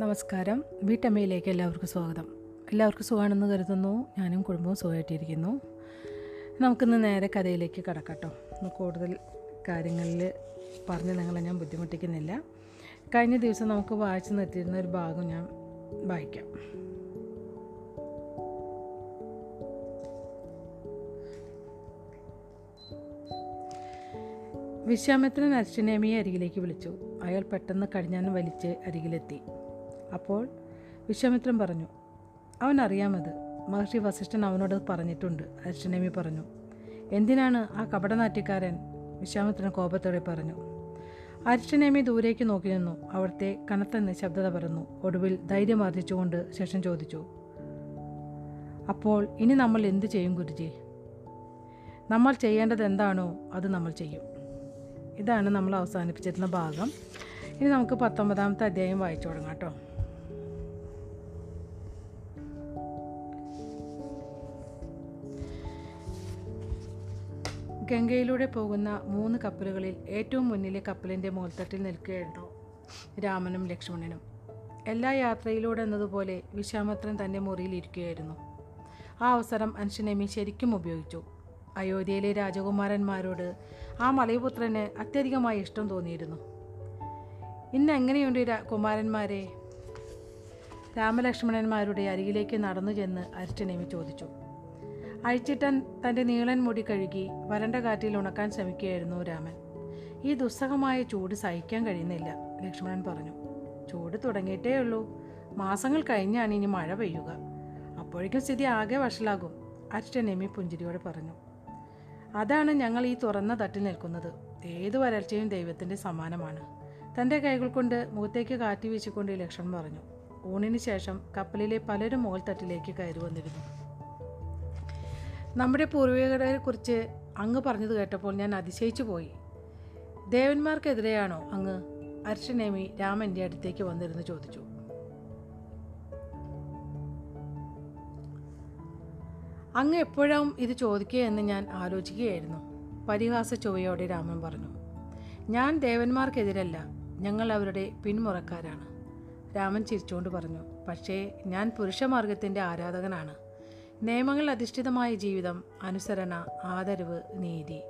നമസ്കാരം. വീട്ടമ്മയിലേക്ക് എല്ലാവർക്കും സ്വാഗതം. എല്ലാവർക്കും സുഖമാണെന്ന് കരുതുന്നു. ഞാനും കുടുംബവും സുഖമായിട്ടിരിക്കുന്നു. നമുക്കിന്ന് നേരെ കഥയിലേക്ക് കടക്കട്ടോ കൂടുതൽ കാര്യങ്ങളിൽ പറഞ്ഞ് നിങ്ങളെ ഞാൻ ബുദ്ധിമുട്ടിക്കുന്നില്ല. കഴിഞ്ഞ ദിവസം നമുക്ക് വായിച്ചു നിർത്തിയിരുന്ന ഒരു ഭാഗം ഞാൻ വായിക്കാം. വിശ്വാമിത്രൻ അശ്വനേമിയെ അരികിലേക്ക് വിളിച്ചു. അയാൾ പെട്ടെന്ന് കടിഞ്ഞാനും വലിച്ച് അരികിലെത്തി. അപ്പോൾ വിശ്വാമിത്രൻ പറഞ്ഞു അവൻ മഹർഷി വസിഷ്ഠൻ അവനോട് പറഞ്ഞിട്ടുണ്ട് അരിഷ്ടനേമി പറഞ്ഞു. എന്തിനാണ് ആ കപടനാട്യക്കാരൻ? വിശ്വാമിത്രൻ കോപത്തോടെ പറഞ്ഞു. അരിഷ്ടനേമി ദൂരേക്ക് നോക്കി നിന്നു. അവിടുത്തെ കനത്ത നിശബ്ദത പരന്നു. ഒടുവിൽ ധൈര്യം ആർജിച്ചുകൊണ്ട് ശേഷം ചോദിച്ചു അപ്പോൾ ഇനി നമ്മൾ എന്തു ചെയ്യും ഗുരുജി? നമ്മൾ ചെയ്യേണ്ടത് എന്താണോ അത് നമ്മൾ ചെയ്യും. ഇതാണ് നമ്മൾ അവസാനിപ്പിച്ചിരുന്ന ഭാഗം. ഇനി നമുക്ക് പത്തൊമ്പതാമത്തെ അധ്യായം വായിച്ചു തുടങ്ങാം കേട്ടോ. ഗംഗയിലൂടെ പോകുന്ന മൂന്ന് കപ്പലുകളിൽ ഏറ്റവും മുന്നിലെ കപ്പലിന്റെ മോൽത്തട്ടിൽ നിൽക്കുകയായിരുന്നു രാമനും ലക്ഷ്മണനും. എല്ലാ യാത്രയിലൂടെ എന്നതുപോലെ വിശ്വാമിത്രൻ തന്റെ മുറിയിൽ ഇരിക്കുകയായിരുന്നു. ആ അവസരം അൻഷനമി ശരിക്കും ഉപയോഗിച്ചു. അയോധ്യയിലെ രാജകുമാരന്മാരോട് ആ മലയപുത്രന് അത്യധികമായി ഇഷ്ടം തോന്നിയിരുന്നു. ഇന്ന് എങ്ങനെയുണ്ട് കുമാരന്മാരെ? രാമലക്ഷ്മണന്മാരുടെ അരികിലേക്ക് നടന്നു ചെന്ന് അരിഷ്ടനേമി ചോദിച്ചു. അഴിച്ചിട്ടൻ തന്റെ നീളൻ മുടി കഴുകി വരണ്ട കാറ്റിൽ ഉണക്കാൻ ശ്രമിക്കുകയായിരുന്നു രാമൻ. ഈ ദുസ്സഹമായ ചൂട് സഹിക്കാൻ കഴിയുന്നില്ല ലക്ഷ്മണൻ പറഞ്ഞു. ചൂട് തുടങ്ങിയിട്ടേ ഉള്ളൂ. മാസങ്ങൾ കഴിഞ്ഞാണ് ഇനി മഴ പെയ്യുക. അപ്പോഴേക്കും സ്ഥിതി ആകെ വഷളാകും അച്ഛൻ എമ്മി പുഞ്ചിരിയോടെ പറഞ്ഞു. അതാണ് ഞങ്ങൾ ഈ തുറന്ന തട്ടിൽ നിൽക്കുന്നത്. ഏത് വരൾച്ചയും ദൈവത്തിന്റെ സമാനമാണ് തന്റെ കൈകൾ കൊണ്ട് മുഖത്തേക്ക് കാറ്റി വീശിക്കൊണ്ട് ലക്ഷ്മൺ പറഞ്ഞു. ഊണിന് ശേഷം കപ്പലിലെ പലരും മുകൾ തട്ടിലേക്ക് കയറി വന്നിരുന്നു. നമ്മുടെ പൂർവികരെ കുറിച്ച് അങ്ങ് പറഞ്ഞത് കേട്ടപ്പോൾ ഞാൻ അതിശയിച്ചു പോയി. ദേവന്മാർക്കെതിരെയാണോ അങ്ങ് അർഷനേമി രാമന്റെ അടുത്തേക്ക് വന്നിരുന്ന് ചോദിച്ചു. അങ്ങ് എപ്പോഴും ഇത് ചോദിക്കുക എന്ന് ഞാൻ ആലോചിക്കുകയായിരുന്നു. പരിഹാസ ചൊവ്വയോടെ രാമൻ പറഞ്ഞു ഞാൻ ദേവന്മാർക്കെതിരല്ല ഞങ്ങൾ അവരുടെ പിന്മുറക്കാരാണ് രാമൻ ചിരിച്ചുകൊണ്ട് പറഞ്ഞു പക്ഷേ ഞാൻ പുരുഷമാർഗത്തിന്റെ ആരാധകനാണ്. നിയമങ്ങൾ അധിഷ്ഠിതമായ ജീവിതം അനുസരണ ആദരവ് നീതി.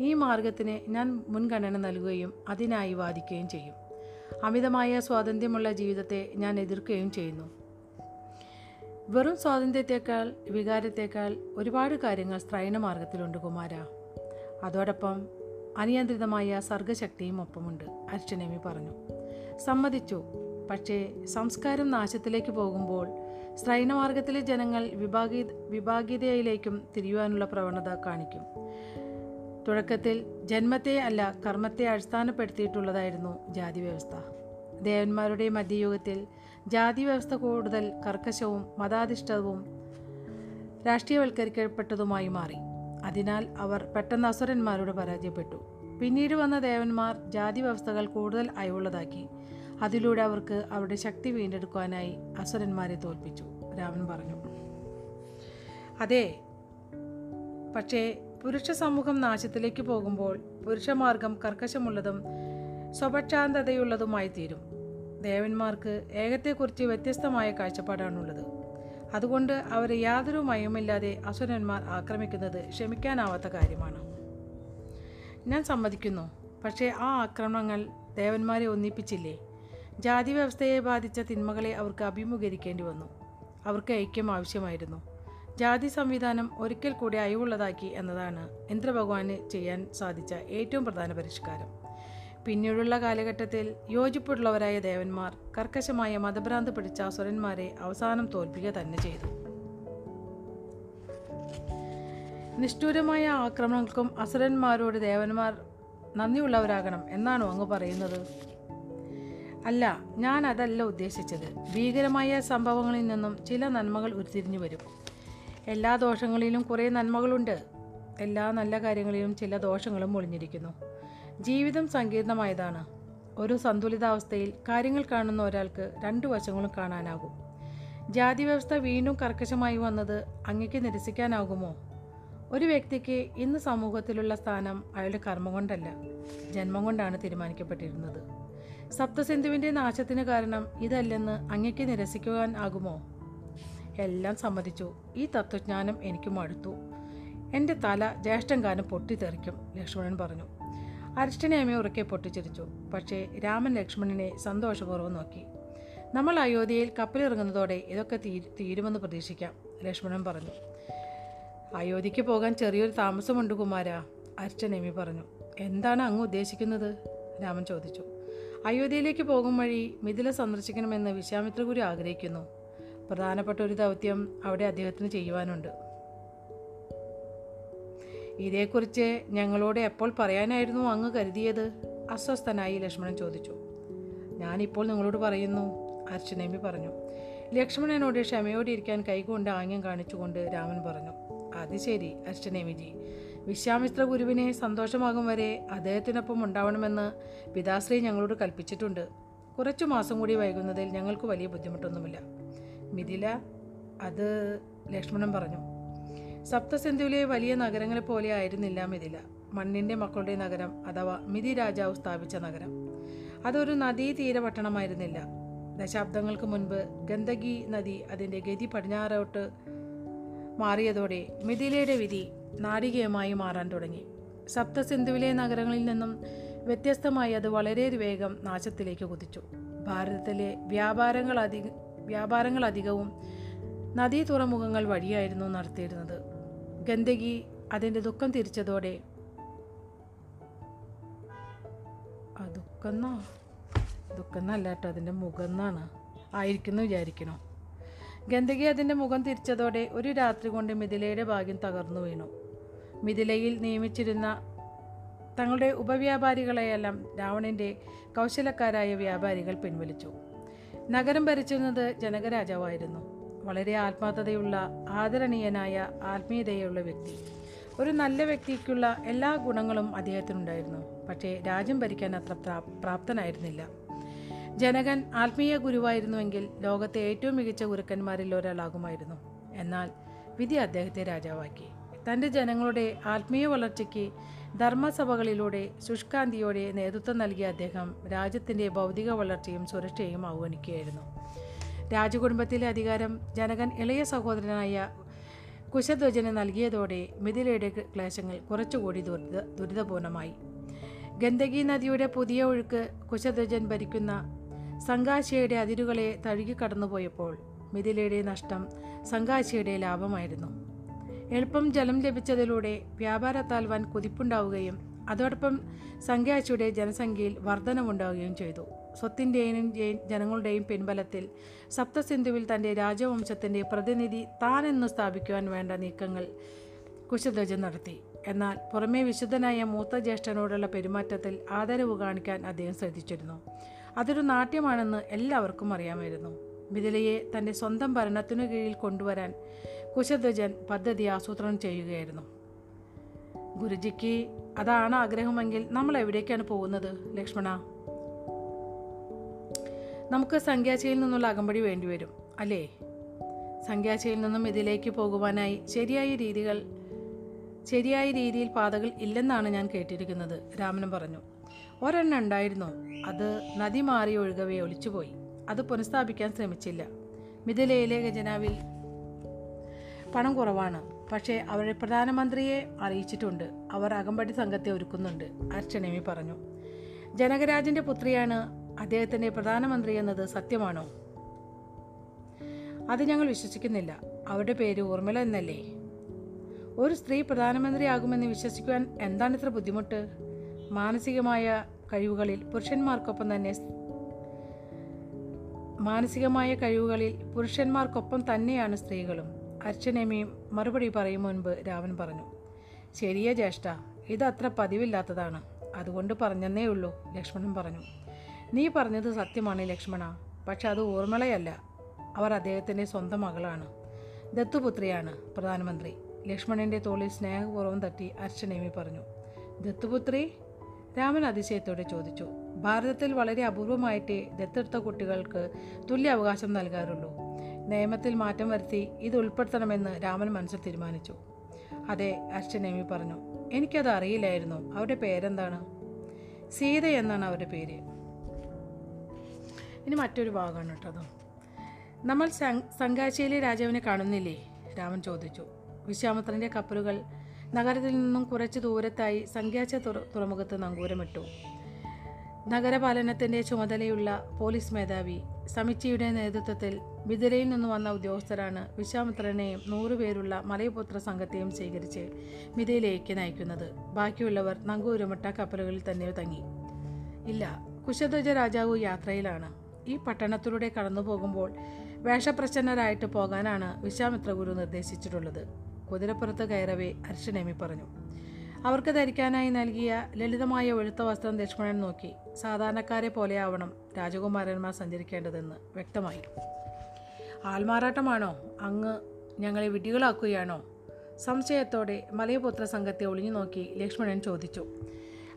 ഈ മാർഗത്തിന് ഞാൻ മുൻഗണന നൽകുകയും അതിനായി വാദിക്കുകയും ചെയ്യും. അമിതമായ സ്വാതന്ത്ര്യമുള്ള ജീവിതത്തെ ഞാൻ എതിർക്കുകയും ചെയ്യുന്നു. വെറും സ്വാതന്ത്ര്യത്തെക്കാൾ വികാരത്തേക്കാൾ ഒരുപാട് കാര്യങ്ങൾ സ്ത്രൈണ മാർഗത്തിലുണ്ട് കുമാര. അതോടൊപ്പം അനിയന്ത്രിതമായ സർഗശക്തിയും ഒപ്പമുണ്ട് അർച്ചനേമി പറഞ്ഞു. സമ്മതിച്ചു. പക്ഷേ സംസ്കാരം നാശത്തിലേക്ക് പോകുമ്പോൾ സ്ത്രൈണമാർഗത്തിലെ ജനങ്ങൾ വിഭാഗീ വിഭാഗീയതയിലേക്കും തിരിയുവാനുള്ള പ്രവണത കാണിക്കും. തുടക്കത്തിൽ ജന്മത്തെ അല്ല കർമ്മത്തെ അടിസ്ഥാനപ്പെടുത്തിയിട്ടുള്ളതായിരുന്നു ജാതി വ്യവസ്ഥ ദേവന്മാരുടെ മധ്യയുഗത്തിൽ ജാതി വ്യവസ്ഥ കൂടുതൽ കർക്കശവും മതാധിഷ്ഠിതവും രാഷ്ട്രീയവൽക്കരിക്കപ്പെട്ടതുമായി മാറി. അതിനാൽ അവർ പെട്ടെന്ന് അസുരന്മാരോട് പരാജയപ്പെട്ടു. പിന്നീട് വന്ന ദേവന്മാർ ജാതി വ്യവസ്ഥകൾ കൂടുതൽ അയവുള്ളതാക്കി. അതിലൂടെ അവർക്ക് അവരുടെ ശക്തി വീണ്ടെടുക്കുവാനായി അസുരന്മാരെ തോൽപ്പിച്ചു. രാമൻ പറഞ്ഞു അതെ പക്ഷേ പുരുഷ സമൂഹം നാശത്തിലേക്ക് പോകുമ്പോൾ പുരുഷമാർഗം കർക്കശമുള്ളതും സ്വപക്ഷാന്തതയുള്ളതുമായി തീരും ദേവന്മാർക്ക് ഏകത്തെക്കുറിച്ച് വ്യത്യസ്തമായ കാഴ്ചപ്പാടാണുള്ളത്. അതുകൊണ്ട് അവരെ യാതൊരു മയമില്ലാതെ അസുരന്മാർ ആക്രമിക്കുന്നത് ക്ഷമിക്കാനാവാത്ത കാര്യമാണ്. ഞാൻ സമ്മതിക്കുന്നു പക്ഷേ ആ ആക്രമണങ്ങൾ ദേവന്മാരെ ഒന്നിപ്പിച്ചില്ലേ? ജാതി വ്യവസ്ഥയെ ബാധിച്ച തിന്മകളെ അവർക്ക് അഭിമുഖീകരിക്കേണ്ടി വന്നു. അവർക്ക് ഐക്യം ആവശ്യമായിരുന്നു. ജാതി സംവിധാനം ഒരിക്കൽ കൂടി അയവുള്ളതാക്കി എന്നതാണ് ഇന്ദ്രഭഗവാന് ചെയ്യാൻ സാധിച്ച ഏറ്റവും പ്രധാന പരിഷ്കാരം. പിന്നീടുള്ള കാലഘട്ടത്തിൽ യോജിപ്പുള്ളവരായ ദേവന്മാർ കർക്കശമായ മതഭ്രാന്ത് പിടിച്ച അസുരന്മാരെ അവസാനം തോൽപ്പിക്കുക തന്നെ ചെയ്തു. നിഷ്ഠൂരമായ ആക്രമണങ്ങൾക്കും അസുരന്മാരോട് ദേവന്മാർ നന്ദിയുള്ളവരാകണം എന്നാണോ അങ്ങ് പറയുന്നത്? അല്ല ഞാൻ അതല്ല ഉദ്ദേശിച്ചത്. ഭീകരമായ സംഭവങ്ങളിൽ നിന്നും ചില നന്മകൾ ഉരുത്തിരിഞ്ഞു വരും. എല്ലാ ദോഷങ്ങളിലും കുറേ നന്മകളുണ്ട്. എല്ലാ നല്ല കാര്യങ്ങളിലും ചില ദോഷങ്ങളും ഒളിഞ്ഞിരിക്കുന്നു. ജീവിതം സങ്കീർണമായതാണ്. ഒരു സന്തുലിതാവസ്ഥയിൽ കാര്യങ്ങൾ കാണുന്ന ഒരാൾക്ക് രണ്ടു വശങ്ങളും കാണാനാകും. ജാതി വ്യവസ്ഥ വീണ്ടും കർക്കശമായി വന്നത് അങ്ങക്ക് നിരസിക്കാനാകുമോ? ഒരു വ്യക്തിക്ക് ഇന്ന് സമൂഹത്തിലുള്ള സ്ഥാനം അയാളുടെ കർമ്മം കൊണ്ടല്ല ജന്മം കൊണ്ടാണ് തീരുമാനിക്കപ്പെട്ടിരുന്നത്. സപ്തസിന്ധുവിന്റെ നാശത്തിന് കാരണം ഇതല്ലെന്ന് അങ്ങയ്ക്ക് നിരസിക്കുവാൻ ആകുമോ? എല്ലാം സമ്മതിച്ചു. ഈ തത്വജ്ഞാനം എനിക്ക് മടുത്തു എന്റെ തല ജ്യേഷ്ഠൻ കാലം പൊട്ടിത്തെറിക്കും ലക്ഷ്മണൻ പറഞ്ഞു. അരിഷ്ടനേമ ഉറക്കെ പൊട്ടിച്ചിരിച്ചു. പക്ഷേ രാമൻ ലക്ഷ്മണനെ സന്തോഷപൂർവം നോക്കി. നമ്മൾ അയോധ്യയിൽ കപ്പലിറങ്ങുന്നതോടെ ഇതൊക്കെ തീ തീരുമെന്ന് പ്രതീക്ഷിക്കാം ലക്ഷ്മണൻ പറഞ്ഞു. അയോധ്യയ്ക്ക് പോകാൻ ചെറിയൊരു താമസമുണ്ട് കുമാര അരിഷ്ടനേമി പറഞ്ഞു. എന്താണ് അങ്ങ് ഉദ്ദേശിക്കുന്നത്? രാമൻ ചോദിച്ചു. അയോധ്യയിലേക്ക് പോകും വഴി മിഥില സന്ദർശിക്കണമെന്ന് വിശ്വാമിത്രഗുരു ആഗ്രഹിക്കുന്നു. പ്രധാനപ്പെട്ട ഒരു ദൗത്യം അവിടെ അദ്ദേഹത്തിന് ചെയ്യുവാനുണ്ട്. ഇതേക്കുറിച്ച് ഞങ്ങളോട് എപ്പോൾ പറയാനായിരുന്നു അങ്ങ് കരുതിയത്? അസ്വസ്ഥനായി ലക്ഷ്മണൻ ചോദിച്ചു. ഞാനിപ്പോൾ നിങ്ങളോട് പറയുന്നു അർച്ചനേമി പറഞ്ഞു. ലക്ഷ്മണനോട് ക്ഷമയോടെ ഇരിക്കാൻ കൈകൊണ്ട് ആംഗ്യം കാണിച്ചുകൊണ്ട് രാമൻ പറഞ്ഞു അത് ശരി അർച്ചനേമിജി വിശ്വാമിത്ര ഗുരുവിനെ സന്തോഷമാകും വരെ അദ്ദേഹത്തിനൊപ്പം ഉണ്ടാവണമെന്ന് പിതാശ്രീ ഞങ്ങളോട് കൽപ്പിച്ചിട്ടുണ്ട്. കുറച്ചു മാസം കൂടി വൈകുന്നതിൽ ഞങ്ങൾക്ക് വലിയ ബുദ്ധിമുട്ടൊന്നുമില്ല. മിഥില അത് ലക്ഷ്മണൻ പറഞ്ഞു. സപ്തസിന്ധുവിലെ വലിയ നഗരങ്ങളെ പോലെ ആയിരുന്നില്ല മിഥില. മണ്ണിന്റെ മക്കളുടെ നഗരം അഥവാ മിഥി രാജാവ് സ്ഥാപിച്ച നഗരം. അതൊരു നദീതീര പട്ടണമായിരുന്നില്ല ദശാബ്ദങ്ങൾക്ക് മുൻപ് ഗന്ദകി നദി അതിന്റെ ഗതി പടിഞ്ഞാറോട്ട് മാറിയതോടെ മിഥിലയുടെ വിധി നാടികയമായി മാറാൻ തുടങ്ങി. സപ്തസിന്ധുവിലെ നഗരങ്ങളിൽ നിന്നും വ്യത്യസ്തമായി അത് വളരെ വേഗം നാശത്തിലേക്ക് കുതിച്ചു. ഭാരതത്തിലെ വ്യാപാരങ്ങൾ അധിക വ്യാപാരങ്ങൾ അധികവും നദീ തുറമുഖങ്ങൾ വഴിയായിരുന്നു നടത്തിയിരുന്നത്. ഗന്ദകി അതിന്റെ ദുഃഖം തിരിച്ചതോടെ ആ ദുഃഖന്നോ ദുഃഖന്നല്ല കേട്ടോ അതിന്റെ മുഖം എന്നാണ്. ആയിരിക്കുന്നു വിചാരിക്കണോ? ഗന്ദകി അതിന്റെ മുഖം തിരിച്ചതോടെ ഒരു രാത്രി കൊണ്ട് മിഥിലയുടെ ഭാഗ്യം തകർന്നു വീണു. മിഥിലയിൽ നിയമിച്ചിരുന്ന തങ്ങളുടെ ഉപവ്യാപാരികളെയെല്ലാം രാവണന്റെ കൗശലക്കാരായ വ്യാപാരികൾ പിൻവലിച്ചു. നഗരം ഭരിച്ചിരുന്നത് ജനകരാജാവായിരുന്നു. വളരെ ആത്മാർത്ഥതയുള്ള ആദരണീയനായ ആത്മീയതയുള്ള വ്യക്തി. ഒരു നല്ല വ്യക്തിക്കുള്ള എല്ലാ ഗുണങ്ങളും അദ്ദേഹത്തിനുണ്ടായിരുന്നു. പക്ഷേ രാജ്യം ഭരിക്കാൻ അത്ര പ്രാ- പ്രാപ്തനായിരുന്നില്ല. ജനകൻ ആത്മീയ ഗുരുവായിരുന്നുവെങ്കിൽ ലോകത്തെ ഏറ്റവും മികച്ച ഗുരുക്കന്മാരിൽ ഒരാളാകുമായിരുന്നു. എന്നാൽ വിധി അദ്ദേഹത്തെ രാജാവാക്കി. തന്റെ ജനങ്ങളുടെ ആത്മീയ വളർച്ചയ്ക്ക് ധർമ്മസഭകളിലൂടെ ശുഷ്കാന്തിയോടെ നേതൃത്വം നൽകിയ അദ്ദേഹം രാജ്യത്തിന്റെ ഭൗതിക വളർച്ചയും സുരക്ഷയും അവഗണിക്കുകയായിരുന്നു രാജകുടുംബത്തിലെ അധികാരം ജനകൻ ഇളയ സഹോദരനായ കുശധ്വജന് നൽകിയതോടെ മിഥിലയുടെ ക്ലേശങ്ങൾ കുറച്ചുകൂടി ദുരിത ദുരിതപൂർണമായി. ഗന്ദകി നദിയുടെ പുതിയ ഒഴുക്ക് കുശധ്വജൻ ഭരിക്കുന്ന സംഘാശിയുടെ അതിരുകളെ തഴുകിക്കടന്നുപോയപ്പോൾ മിഥിലയുടെ നഷ്ടം സംഘാശിയുടെ ലാഭമായിരുന്നു. എളുപ്പം ജലം ലഭിച്ചതിലൂടെ വ്യാപാരത്താൽ വൻ കുതിപ്പുണ്ടാവുകയും അതോടൊപ്പം സംഘാശിയുടെ ജനസംഖ്യയിൽ വർധനമുണ്ടാവുകയും ചെയ്തു. സ്വത്തിന്റെയും ജനങ്ങളുടെയും പിൻബലത്തിൽ സപ്തസിന്ധുവിൽ തന്റെ രാജവംശത്തിന്റെ പ്രതിനിധി താനെന്ന് സ്ഥാപിക്കുവാൻ വേണ്ട നീക്കങ്ങൾ കുശധ്വജൻ നടത്തി. എന്നാൽ പുറമേ വിശുദ്ധനായ മൂത്ത ജ്യേഷ്ഠനോടുള്ള പെരുമാറ്റത്തിൽ ആദരവ് കാണിക്കാൻ അദ്ദേഹം ശ്രദ്ധിച്ചിരുന്നു. അതൊരു നാട്യമാണെന്ന് എല്ലാവർക്കും അറിയാമായിരുന്നു. മിഥിലയെ തന്റെ സ്വന്തം ഭരണത്തിനു കീഴിൽ കൊണ്ടുവരാൻ കുശധ്വജൻ പദ്ധതി ആസൂത്രണം ചെയ്യുകയായിരുന്നു. ഗുരുജിക്ക് അതാണ് ആഗ്രഹമെങ്കിൽ നമ്മൾ എവിടേക്കാണ് പോകുന്നത് ലക്ഷ്മണ? നമുക്ക് സംഖ്യാശയിൽ നിന്നുള്ള അകമ്പടി വേണ്ടിവരും അല്ലേ? സംഖ്യാശയിൽ നിന്നും ഇതിലേക്ക് പോകുവാനായി ശരിയായ രീതികൾ ശരിയായ രീതിയിൽ പാതകൾ ഇല്ലെന്നാണ് ഞാൻ കേട്ടിരിക്കുന്നത് രാമനും പറഞ്ഞു. ഒരെണ്ണം ഉണ്ടായിരുന്നു? അത് നദി മാറി ഒഴുകവേ ഒലിച്ചുപോയി അത് പുനഃസ്ഥാപിക്കാൻ ശ്രമിച്ചില്ല. മിഥിലയിലെ ഖജനാവിൽ പണം കുറവാണ്. പക്ഷേ അവരെ പ്രധാനമന്ത്രിയെ അറിയിച്ചിട്ടുണ്ട്. അവർ അകമ്പടി സംഘത്തെ ഒരുക്കുന്നുണ്ട്. അർച്ചനേമി പറഞ്ഞു. ജനകരാജന്റെ പുത്രിയാണ് അദ്ദേഹത്തിന്റെ പ്രധാനമന്ത്രി എന്നത് സത്യമാണോ? അത് ഞങ്ങൾ വിശ്വസിക്കുന്നില്ല. അവരുടെ പേര് ഊർമിള എന്നല്ലേ? ഒരു സ്ത്രീ പ്രധാനമന്ത്രിയാകുമെന്ന് വിശ്വസിക്കുവാൻ എന്താണ് ഇത്ര ബുദ്ധിമുട്ട്? മാനസികമായ കഴിവുകളിൽ പുരുഷന്മാർക്കൊപ്പം തന്നെ മാനസികമായ കഴിവുകളിൽ പുരുഷന്മാർക്കൊപ്പം തന്നെയാണ് സ്ത്രീകളും. അർച്ചനേമിയും മറുപടി പറയും മുൻപ് രാവൻ പറഞ്ഞു ശരിയേ ജ്യേഷ്ഠ ഇത് അത്ര പതിവില്ലാത്തതാണ്. അതുകൊണ്ട് പറഞ്ഞെന്നേ ഉള്ളൂ ലക്ഷ്മണൻ പറഞ്ഞു. നീ പറഞ്ഞത് സത്യമാണ് ലക്ഷ്മണ പക്ഷെ അത് ഊർമിളയല്ല. അവർ അദ്ദേഹത്തിന്റെ സ്വന്തം മകളാണ്. ദത്തുപുത്രിയാണ് പ്രധാനമന്ത്രി. ലക്ഷ്മണന്റെ തോളിൽ സ്നേഹപൂർവം തട്ടി അർച്ചനേമി പറഞ്ഞു. ദത്തുപുത്രി രാമൻ അതിശയത്തോടെ ചോദിച്ചു ഭാരതത്തിൽ വളരെ അപൂർവമായിട്ടേ ദത്തെടുത്ത കുട്ടികൾക്ക് തുല്യ അവകാശം നൽകാറുള്ളൂ. നിയമത്തിൽ മാറ്റം വരുത്തി ഇത് ഉൾപ്പെടുത്തണമെന്ന് രാമൻ മനസ്സിൽ തീരുമാനിച്ചു. അതെ അർച്ചനേമി പറഞ്ഞു എനിക്കത് അറിയില്ലായിരുന്നു. അവരുടെ പേരെന്താണ്? സീത എന്നാണ് അവരുടെ പേര്. ഇനി മറ്റൊരു ഭാഗമാണ് കേട്ടോ നമ്മൾ സംഘാശയിലെ രാജാവിനെ കാണുന്നില്ലേ? രാമൻ ചോദിച്ചു. വിശ്വാമിത്രന്റെ കപ്പലുകൾ നഗരത്തിൽ നിന്നും കുറച്ച് ദൂരത്തായി സംഖ്യാച്ച തുറ തുറമുഖത്ത് നങ്കൂരമിട്ടു. നഗരപാലനത്തിന്റെ ചുമതലയുള്ള പോലീസ് മേധാവി സമിച്ചിയുടെ നേതൃത്വത്തിൽ വിതിരയിൽ നിന്ന് വന്ന ഉദ്യോഗസ്ഥരാണ് വിശ്വാമിത്രനെയും നൂറുപേരുള്ള മലയപുത്ര സംഘത്തെയും സ്വീകരിച്ച് മിതയിലേക്ക് നയിക്കുന്നത്. ബാക്കിയുള്ളവർ നങ്കൂരമിട്ട കപ്പലുകളിൽ തന്നെ തങ്ങി. ഇല്ല കുശധ്വജ രാജാവ് യാത്രയിലാണ്. ഈ പട്ടണത്തിലൂടെ കടന്നു പോകുമ്പോൾ വേഷപ്രച്ഛന്നരായിട്ട് പോകാനാണ് വിശ്വാമിത്ര ഗുരു നിർദ്ദേശിച്ചിട്ടുള്ളത്. കുതിരപ്പുറത്ത് കയറവേ അർച്ചനേമി പറഞ്ഞു. അവർക്ക് ധരിക്കാനായി നൽകിയ ലളിതമായ വെളുത്ത വസ്ത്രം ലക്ഷ്മണൻ നോക്കി സാധാരണക്കാരെ പോലെയാവണം രാജകുമാരന്മാർ സഞ്ചരിക്കേണ്ടതെന്ന് വ്യക്തമായി. ആൾമാറാട്ടമാണോ? അങ്ങ് ഞങ്ങളെ വിഡ്ഢികളാക്കുകയാണോ? സംശയത്തോടെ മലയപുത്ര സംഘത്തെ ഒളിഞ്ഞു നോക്കി ലക്ഷ്മണൻ ചോദിച്ചു.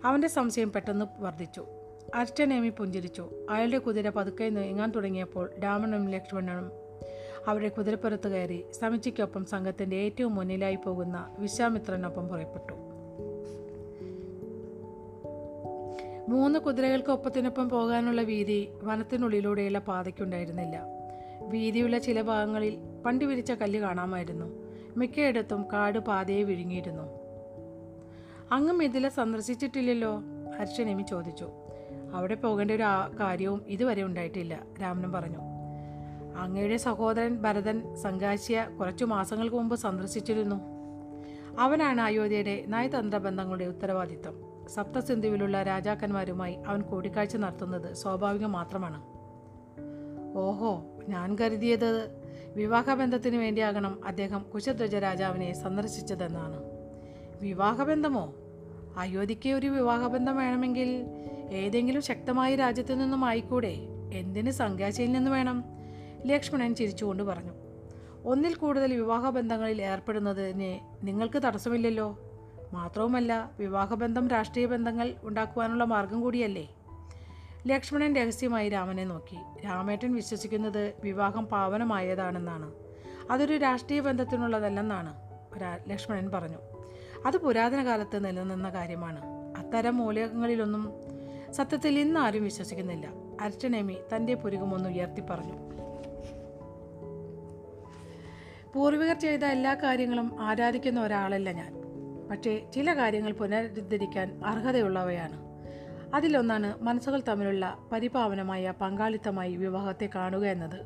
അവന്റെ സംശയം പെട്ടെന്ന് വർദ്ധിച്ചു. അർച്ചനേമി പുഞ്ചിരിച്ചു. അയാളുടെ കുതിര പതുക്കെ നീങ്ങാൻ തുടങ്ങിയപ്പോൾ രാമനും ലക്ഷ്മണനും അവരുടെ കുതിരപ്പുറത്ത് കയറി സമിച്ചിക്കൊപ്പം സംഘത്തിന്റെ ഏറ്റവും മുന്നിലായി പോകുന്ന വിശ്വാമിത്രനൊപ്പം പുറപ്പെട്ടു. മൂന്ന് കുതിരകൾക്ക് ഒപ്പത്തിനൊപ്പം പോകാനുള്ള വീതി വനത്തിനുള്ളിലൂടെയുള്ള പാതയ്ക്കുണ്ടായിരുന്നില്ല. വീതിയുള്ള ചില ഭാഗങ്ങളിൽ പണ്ടി വിരിച്ച കല്ല് കാണാമായിരുന്നു. മിക്കയിടത്തും കാട് പാതയെ വിഴുങ്ങിയിരുന്നു. അങ്ങ് മിഥില സന്ദർശിച്ചിട്ടില്ലല്ലോ? ഹർഷനേമി ചോദിച്ചു. അവിടെ പോകേണ്ട ഒരു കാര്യവും ഇതുവരെ ഉണ്ടായിട്ടില്ല രാമനും പറഞ്ഞു. അങ്ങയുടെ സഹോദരൻ ഭരതൻ സംഘാശിയ കുറച്ചു മാസങ്ങൾക്ക് മുമ്പ് സന്ദർശിച്ചിരുന്നു. അവനാണ് അയോധ്യയുടെ നയതന്ത്ര ബന്ധങ്ങളുടെ ഉത്തരവാദിത്തം സപ്തസിന്ധുവിലുള്ള രാജാക്കന്മാരുമായി അവൻ കൂടിക്കാഴ്ച നടത്തുന്നത് സ്വാഭാവികം മാത്രമാണ്. ഓഹോ ഞാൻ കരുതിയത് വിവാഹബന്ധത്തിന് വേണ്ടിയാകണം അദ്ദേഹം കുശധ്വജ രാജാവിനെ സന്ദർശിച്ചതെന്നാണ്. വിവാഹബന്ധമോ? അയോധ്യയ്ക്ക് ഒരു വിവാഹബന്ധം വേണമെങ്കിൽ ഏതെങ്കിലും ശക്തമായ രാജ്യത്തു നിന്നും ആയിക്കൂടെ? എന്തിന് സംഘാശയിൽ നിന്ന് വേണം? ലക്ഷ്മണൻ ചിരിച്ചുകൊണ്ട് പറഞ്ഞു. ഒന്നിൽ കൂടുതൽ വിവാഹബന്ധങ്ങളിൽ ഏർപ്പെടുന്നതിന് നിങ്ങൾക്ക് തടസ്സമില്ലല്ലോ. മാത്രവുമല്ല വിവാഹബന്ധം രാഷ്ട്രീയ ബന്ധങ്ങൾ ഉണ്ടാക്കുവാനുള്ള മാർഗം കൂടിയല്ലേ. ലക്ഷ്മണൻ രഹസ്യമായി രാമനെ നോക്കി. രാമേട്ടൻ വിശ്വസിക്കുന്നത് വിവാഹം പാവനമായതാണെന്നാണ്. അതൊരു രാഷ്ട്രീയ ബന്ധത്തിനുള്ളതല്ലെന്നാണ് ലക്ഷ്മണൻ പറഞ്ഞു. അത് പുരാതന കാലത്ത് നിലനിന്ന കാര്യമാണ്. അത്തരം മൂലകങ്ങളിലൊന്നും സത്യത്തിൽ ഇന്ന് ആരും വിശ്വസിക്കുന്നില്ല. അർച്ചനേമി തന്റെ പുരുകമൊന്ന് ഉയർത്തി പറഞ്ഞു. പൂർവികർ ചെയ്ത എല്ലാ കാര്യങ്ങളും ആരാധിക്കുന്ന ഒരാളല്ല ഞാൻ. പക്ഷേ ചില കാര്യങ്ങൾ പുനരുദ്ധരിക്കാൻ അർഹതയുള്ളവയാണ്. അതിലൊന്നാണ് മനസ്സുകൾ തമ്മിലുള്ള പരിപാവനമായ പങ്കാളിത്തമായി വിവാഹത്തെ കാണുക എന്നത്.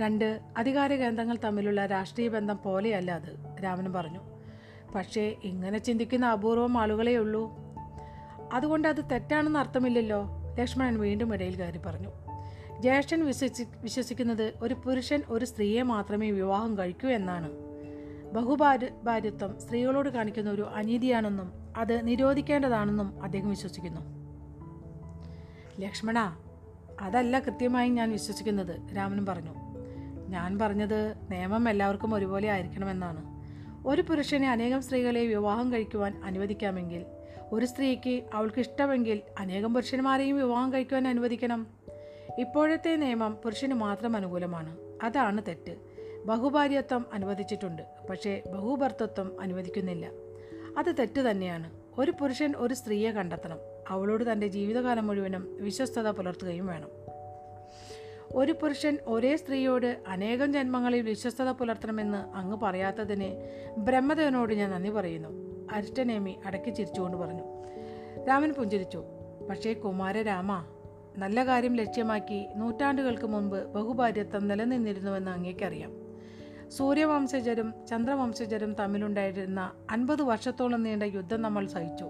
രണ്ട് അധികാര കേന്ദ്രങ്ങൾ തമ്മിലുള്ള രാഷ്ട്രീയ ബന്ധം പോലെയല്ല അത് രാമൻ പറഞ്ഞു. പക്ഷേ ഇങ്ങനെ ചിന്തിക്കുന്ന അപൂർവം ആളുകളേ ഉള്ളൂ. അതുകൊണ്ട് അത് തെറ്റാണെന്ന് അർത്ഥമില്ലല്ലോ ലക്ഷ്മണൻ വീണ്ടും ഇടയിൽ കയറി പറഞ്ഞു. ജ്യേഷ്ഠൻ വിശ്വസി വിശ്വസിക്കുന്നത് ഒരു പുരുഷൻ ഒരു സ്ത്രീയെ മാത്രമേ വിവാഹം കഴിക്കൂ എന്നാണ്. ബഹുഭാര്യ ഭാര്യത്വം സ്ത്രീകളോട് കാണിക്കുന്ന ഒരു അനീതിയാണെന്നും അത് നിരോധിക്കേണ്ടതാണെന്നും അദ്ദേഹം വിശ്വസിക്കുന്നു. ലക്ഷ്മണ അതല്ല കൃത്യമായി ഞാൻ വിശ്വസിക്കുന്നത് രാമൻ പറഞ്ഞു. ഞാൻ പറഞ്ഞത് നിയമം എല്ലാവർക്കും ഒരുപോലെ ആയിരിക്കണമെന്നാണ്. ഒരു പുരുഷനെ അനേകം സ്ത്രീകളെ വിവാഹം കഴിക്കുവാൻ അനുവദിക്കാമെങ്കിൽ ഒരു സ്ത്രീക്ക് അവൾക്ക് ഇഷ്ടമെങ്കിൽ അനേകം പുരുഷന്മാരെയും വിവാഹം കഴിക്കുവാൻ അനുവദിക്കണം. ഇപ്പോഴത്തെ നിയമം പുരുഷന് മാത്രം അനുകൂലമാണ്. അതാണ് തെറ്റ്. ബഹുഭാര്യത്വം അനുവദിച്ചിട്ടുണ്ട്. പക്ഷേ ബഹുഭർത്തത്വം അനുവദിക്കുന്നില്ല. അത് തെറ്റ് തന്നെയാണ്. ഒരു പുരുഷൻ ഒരു സ്ത്രീയെ കണ്ടെത്തണം. അവളോട് തന്റെ ജീവിതകാലം മുഴുവനും വിശ്വസ്തത പുലർത്തുകയും വേണം. ഒരു പുരുഷൻ ഒരേ സ്ത്രീയോട് അനേകം ജന്മങ്ങളിൽ വിശ്വസ്തത പുലർത്തണമെന്ന് അങ്ങ് പറയാത്തതിന് ബ്രഹ്മദേവനോട് ഞാൻ നന്ദി പറയുന്നു. അരിഷ്ടനേമി അടക്കി ചിരിച്ചുകൊണ്ട് പറഞ്ഞു. രാമൻ പുഞ്ചിരിച്ചു. പക്ഷേ കുമാരരാമ നല്ല കാര്യം ലക്ഷ്യമാക്കി നൂറ്റാണ്ടുകൾക്ക് മുൻപ് ബഹുഭാര്യത്വം നിലനിന്നിരുന്നുവെന്ന് അങ്ങേക്കറിയാം. സൂര്യവംശജരും ചന്ദ്രവംശജരും തമ്മിലുണ്ടായിരുന്ന അൻപത് വർഷത്തോളം നീണ്ട യുദ്ധം നമ്മൾ സഹിച്ചു.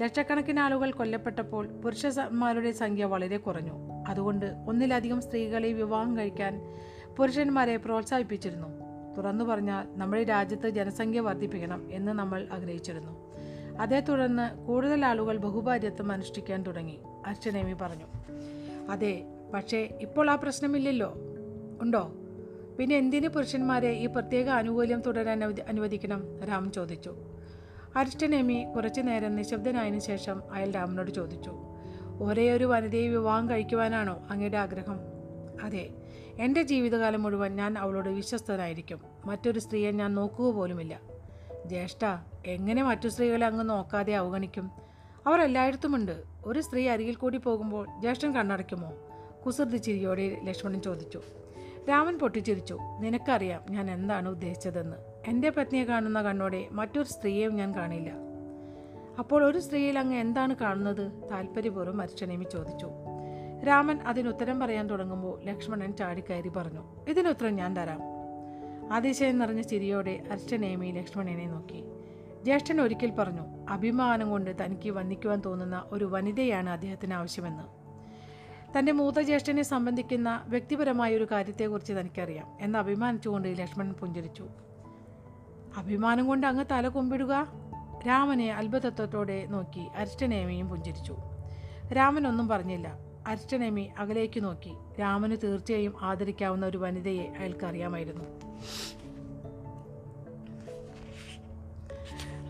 ലക്ഷക്കണക്കിന് ആളുകൾ കൊല്ലപ്പെട്ടപ്പോൾ പുരുഷന്മാരുടെ സംഖ്യ വളരെ കുറഞ്ഞു. അതുകൊണ്ട് ഒന്നിലധികം സ്ത്രീകളെ വിവാഹം കഴിക്കാൻ പുരുഷന്മാരെ പ്രോത്സാഹിപ്പിച്ചിരുന്നു. തുറന്നു പറഞ്ഞാൽ നമ്മുടെ രാജ്യത്ത് ജനസംഖ്യ വർദ്ധിപ്പിക്കണം എന്ന് നമ്മൾ ആഗ്രഹിച്ചിരുന്നു. അതേ തുടർന്ന് കൂടുതൽ ആളുകൾ ബഹുഭാര്യത്വം അനുഷ്ഠിക്കാൻ തുടങ്ങി അച്ഛനേമി പറഞ്ഞു. അതെ പക്ഷേ ഇപ്പോൾ ആ പ്രശ്നമില്ലല്ലോ. ഉണ്ടോ? പിന്നെ എന്തിന് പുരുഷന്മാരെ ഈ പ്രത്യേക ആനുകൂല്യം തുടരാൻ അനുവദി- അനുവദിക്കണം? രാം ചോദിച്ചു. അരിഷ്ടനേമി കുറച്ചു നേരം നിശബ്ദനായതിനു ശേഷം അയാൾ രാമനോട് ചോദിച്ചു. ഒരേ ഒരു വനിതയെ വിവാഹം കഴിക്കുവാനാണോ അങ്ങയുടെ ആഗ്രഹം? അതെ എന്റെ ജീവിതകാലം മുഴുവൻ ഞാൻ അവളോട് വിശ്വസ്തനായിരിക്കും. മറ്റൊരു സ്ത്രീയെ ഞാൻ നോക്കുക പോലുമില്ല. ജ്യേഷ്ഠ എങ്ങനെ മറ്റു സ്ത്രീകളെ അങ്ങ് നോക്കാതെ അവഗണിക്കും? അവർ എല്ലായിടത്തുമുണ്ട്. ഒരു സ്ത്രീ അരികിൽ കൂടി പോകുമ്പോൾ ജ്യേഷ്ഠൻ കണ്ണടയ്ക്കുമോ? കുസൃതി ചിരിയോടെ ലക്ഷ്മണൻ ചോദിച്ചു. രാമൻ പൊട്ടിച്ചിരിച്ചു. നിനക്കറിയാം ഞാൻ എന്താണ് ഉദ്ദേശിച്ചതെന്ന്. എന്റെ പത്നിയെ കാണുന്ന കണ്ണോടെ മറ്റൊരു സ്ത്രീയെയും ഞാൻ കാണില്ല. അപ്പോൾ ഒരു സ്ത്രീയിൽ അങ്ങ് എന്താണ് കാണുന്നത്? താല്പര്യപൂർവം അർച്ചനേമി ചോദിച്ചു. രാമൻ അതിനുത്തരം പറയാൻ തുടങ്ങുമ്പോൾ ലക്ഷ്മണൻ ചാടിക്കയറി പറഞ്ഞു. ഇതിനുത്തരം ഞാൻ തരാം. അതിശയം നിറഞ്ഞ ചിരിയോടെ അർച്ചനേമി ലക്ഷ്മണനെ നോക്കി. ജ്യേഷ്ഠൻ ഒരിക്കൽ പറഞ്ഞു അഭിമാനം കൊണ്ട് തനിക്ക് വന്ദിക്കുവാൻ തോന്നുന്ന ഒരു വനിതയാണ് അദ്ദേഹത്തിന് ആവശ്യമെന്ന്. തന്റെ മൂത്ത ജ്യേഷ്ഠനെ സംബന്ധിക്കുന്ന വ്യക്തിപരമായ ഒരു കാര്യത്തെക്കുറിച്ച് തനിക്കറിയാം എന്ന് അഭിമാനിച്ചുകൊണ്ട് ലക്ഷ്മണൻ പുഞ്ചിരിച്ചു. അഭിമാനം കൊണ്ട് അങ്ങ് തല കൊമ്പിടുക? രാമനെ അത്ഭുതത്വത്തോടെ നോക്കി അരിഷ്ടനേമിയും പുഞ്ചിരിച്ചു. രാമൻ ഒന്നും പറഞ്ഞില്ല. അരിഷ്ടനേമി അകലേക്ക് നോക്കി. രാമന് തീർച്ചയായും ആദരിക്കാവുന്ന ഒരു വനിതയെ അയാൾക്ക്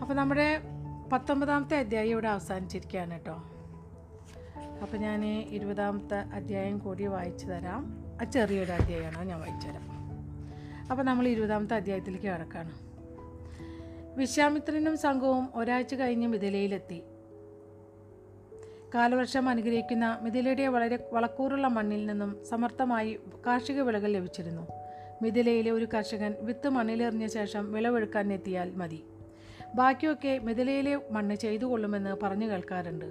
അപ്പോൾ നമ്മുടെ പത്തൊമ്പതാമത്തെ അധ്യായം ഇവിടെ അവസാനിച്ചിരിക്കുകയാണ് കേട്ടോ. അപ്പോൾ ഞാൻ ഇരുപതാമത്തെ അധ്യായം കൂടി വായിച്ചു തരാം. ആ ചെറിയൊരു അധ്യായമാണ് ഞാൻ വായിച്ചു തരാം. അപ്പോൾ നമ്മൾ ഇരുപതാമത്തെ അധ്യായത്തിലേക്ക് കിടക്കുകയാണ് വിശ്വാമിത്രനും സംഘവും ഒരാഴ്ച കഴിഞ്ഞ് മിഥിലയിലെത്തി. കാലവർഷം അനുഗ്രഹിക്കുന്ന മിഥിലയുടെ വളരെ വളക്കൂറുള്ള മണ്ണിൽ നിന്നും സമർത്ഥമായി കാർഷിക വിളകൾ ലഭിച്ചിരുന്നു. മിഥിലയിലെ ഒരു കർഷകൻ വിത്ത് മണ്ണിലെറിഞ്ഞ ശേഷം വിളവെടുക്കാൻ എത്തിയാൽ മതി. ബാക്കിയൊക്കെ മിഥിലയിലെ മണ്ണ് ചെയ്തു കൊള്ളുമെന്ന് പറഞ്ഞു കേൾക്കാറുണ്ട്.